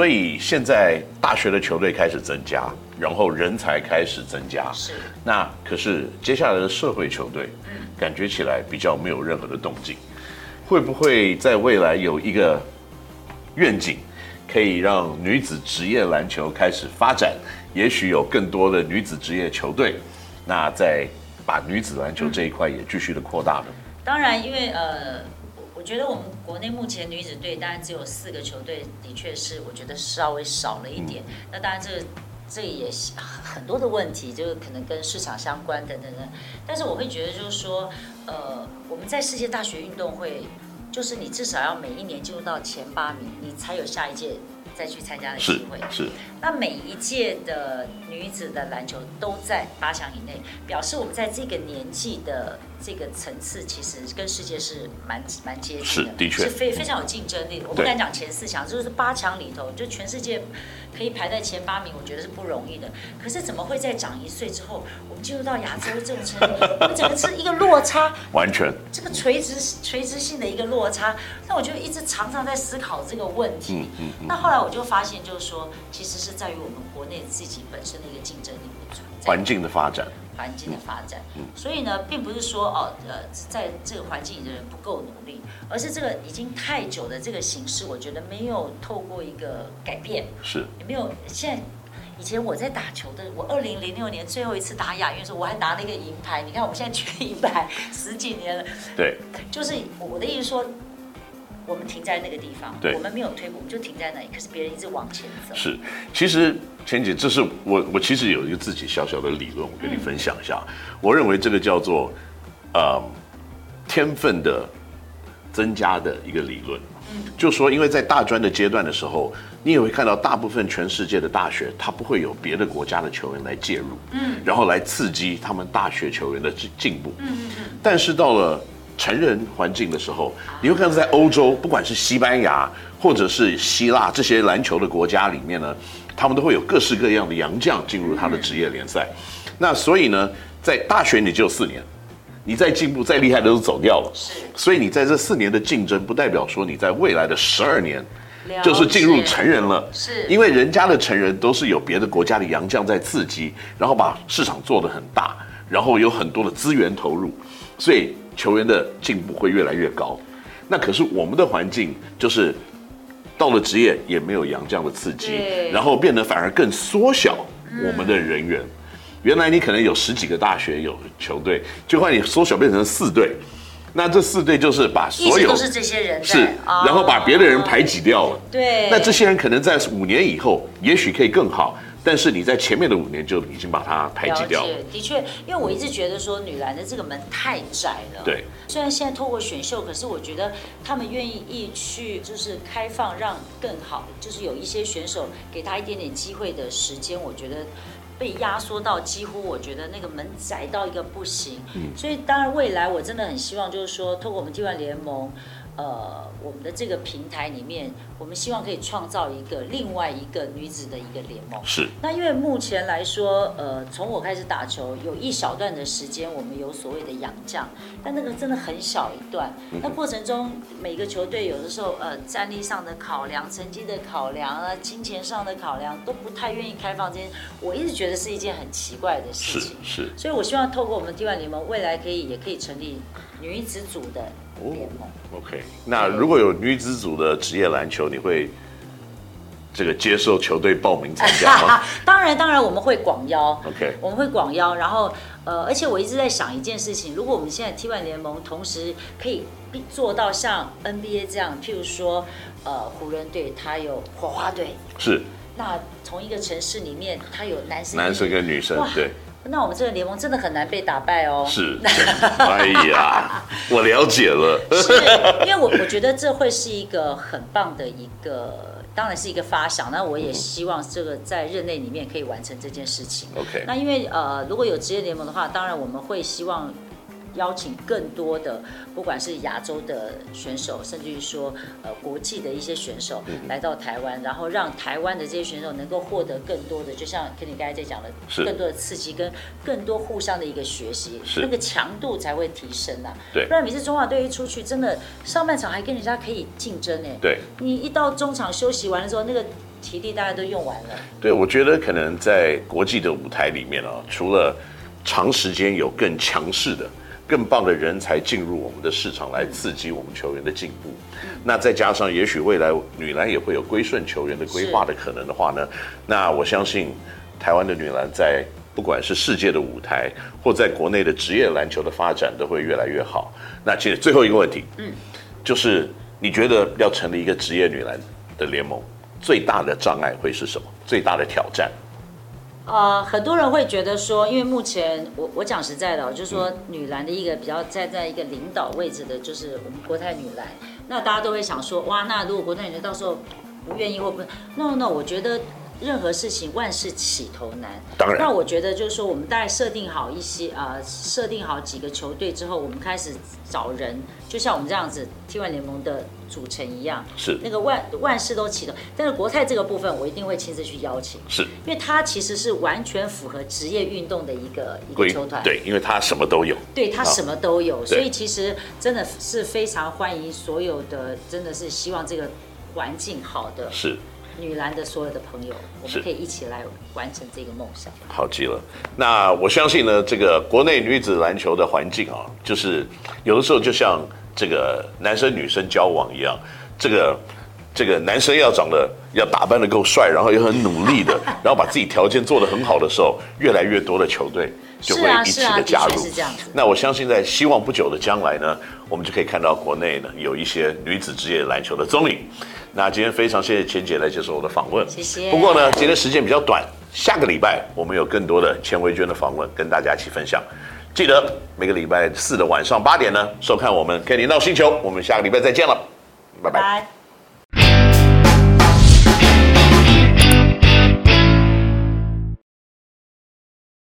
所以现在大学的球队开始增加，然后人才开始增加。是。那可是接下来的社会球队，感觉起来比较没有任何的动静。会不会在未来有一个愿景，可以让女子职业篮球开始发展？也许有更多的女子职业球队，那在把女子篮球这一块也继续的扩大呢？当然，因为呃，我觉得我们国内目前女子队当然只有四个球队，的确是我觉得稍微少了一点。嗯、那当然，这个这个也很多的问题，就是可能跟市场相关等等等。但是我会觉得，就是说，呃，我们在世界大学运动会，就是你至少要每一年进入到前八名，你才有下一届。再去参加的机会是，是。那每一届的女子的篮球都在八强以内，表示我们在这个年纪的这个层次，其实跟世界是蛮蛮接近的，是的确，是非非常有竞争力的。我不敢讲前四强，就是八强里头，就全世界可以排在前八名，我觉得是不容易的。可是怎么会在长一岁之后，我们进入到亚洲这种程度，我们整个是一个落差，完全这个垂直垂直性的一个落差。那我就一直常常在思考这个问题。嗯嗯嗯、那后来我。就发现，就是说，其实是在于我们国内自己本身的一个竞争力不足，环境的发展，环境的发展。嗯，所以呢，并不是说哦，呃，在这个环境里的人不够努力，而是这个已经太久的这个形式，我觉得没有透过一个改变，是也没有。现在以前我在打球的，我二零零六年最后一次打亚运的时候，我还拿了一个银牌。你看我们现在缺银牌十几年了，对，就是我的意思说。我们停在那个地方，对，我们没有退步，我们就停在那里。可是别人一直往前走。是，其实千姐，这是我我其实有一个自己小小的理论，我跟你分享一下。嗯、我认为这个叫做呃天分的增加的一个理论。嗯，就说因为在大专的阶段的时候，你也会看到大部分全世界的大学，它不会有别的国家的球员来介入，嗯，然后来刺激他们大学球员的进进步。嗯嗯嗯。但是到了成人环境的时候，你会看到在欧洲，不管是西班牙或者是希腊这些篮球的国家里面呢，他们都会有各式各样的洋将进入他的职业联赛。那所以呢，在大学你只有四年，你再进步再厉害的都走掉了。是。所以你在这四年的竞争，不代表说你在未来的十二年就是进入成人了。是。因为人家的成人都是有别的国家的洋将在刺激，然后把市场做得很大，然后有很多的资源投入，所以。球员的进步会越来越高，那可是我们的环境就是到了职业也没有洋将的刺激，然后变得反而更缩小我们的人员。原来你可能有十几个大学有球队，就换你缩小变成四队，那这四队就是把所有都是这些人是，然后把别的人排挤掉了。对，那这些人可能在五年以后也许可以更好。但是你在前面的五年就已经把它排挤掉了。的确，因为我一直觉得说女篮的这个门太窄了。对。虽然现在透过选秀，可是我觉得他们愿意去就是开放，让更好，就是有一些选手给他一点点机会的时间，我觉得被压缩到几乎，我觉得那个门窄到一个不行。嗯。所以当然未来我真的很希望，就是说透过我们 T1 联盟。呃，我们的这个平台里面，我们希望可以创造一个另外一个女子的一个联盟。是。那因为目前来说，呃，从我开始打球，有一小段的时间，我们有所谓的洋将，但那个真的很小一段。那过程中，每个球队有的时候，呃，战力上的考量、成绩的考量啊、金钱上的考量，都不太愿意开放这些。我一直觉得是一件很奇怪的事情。是。是。所以我希望透过我们 T1 联盟，未来可以也可以成立女子组的。哦，OK，那如果有女子组的职业篮球，你会这个接受球队报名参加吗？当然，当然我们会广邀，OK，我们会广邀。然后，呃，而且我一直在想一件事情：如果我们现在 T1 联盟同时可以做到像 NBA 这样，譬如说，呃，湖人队它有火花队，是，那同一个城市里面它有男生、男生跟女生，对。那我们这个联盟真的很难被打败哦。是，哎呀，我了解了。是，因为我我觉得这会是一个很棒的一个，当然是一个发想。那我也希望这个在任内里面可以完成这件事情。OK。那因为呃，如果有职业联盟的话，当然我们会希望。邀请更多的，不管是亚洲的选手，甚至于说呃国际的一些选手来到台湾，然后让台湾的这些选手能够获得更多的，就像跟你刚才在讲的，更多的刺激跟更多互相的一个学习，那个强度才会提升啊。对，不然每次中华队一出去，真的上半场还跟人家可以竞争呢。对，你一到中场休息完了之后，那个体力大家都用完了。对，我觉得可能在国际的舞台里面啊，除了长时间有更强势的、更棒的人才进入我们的市场来刺激我们球员的进步，嗯、那再加上也许未来女篮也会有归顺球员的规划的可能的话呢，那我相信台湾的女篮在不管是世界的舞台或在国内的职业篮球的发展都会越来越好。那其实最后一个问题，嗯，就是你觉得要成立一个职业女篮的联盟，最大的障碍会是什么？最大的挑战？呃，很多人会觉得说，因为目前我我讲实在的、就是说女篮的一个比较站在一个领导位置的，就是我们国泰女篮。那大家都会想说，哇，那如果国泰女篮到时候不愿意或不，no no，我觉得。任何事情万事起头难，当然。那我觉得就是说，我们大概设定好一些呃，设定好几个球队之后，我们开始找人，就像我们这样子 T1 联盟的组成一样，是那个万万事都起头。但是国泰这个部分，我一定会亲自去邀请，是因为它其实是完全符合职业运动的一个一个球团，对，因为它什么都有，对，它什么都有，所以其实真的是非常欢迎所有的，真的是希望这个环境好的是。女篮的所有的朋友，我们可以一起来完成这个梦想。好极了，那我相信呢，这个国内女子篮球的环境啊，就是有的时候就像这个男生女生交往一样，这个这个男生要长得要打扮得够帅，然后又很努力的，然后把自己条件做得很好的时候，越来越多的球队就会一起的加入。那我相信在希望不久的将来呢，我们就可以看到国内呢有一些女子职业篮球的踪影。那今天非常谢谢钱姐来接受我的访问，谢谢。不过呢，今天时间比较短，下个礼拜我们有更多的钱维娟的访问跟大家一起分享。记得每个礼拜四的晚上八点呢，收看我们《Kenny NOW 星球》，我们下个礼拜再见了，拜拜。拜拜。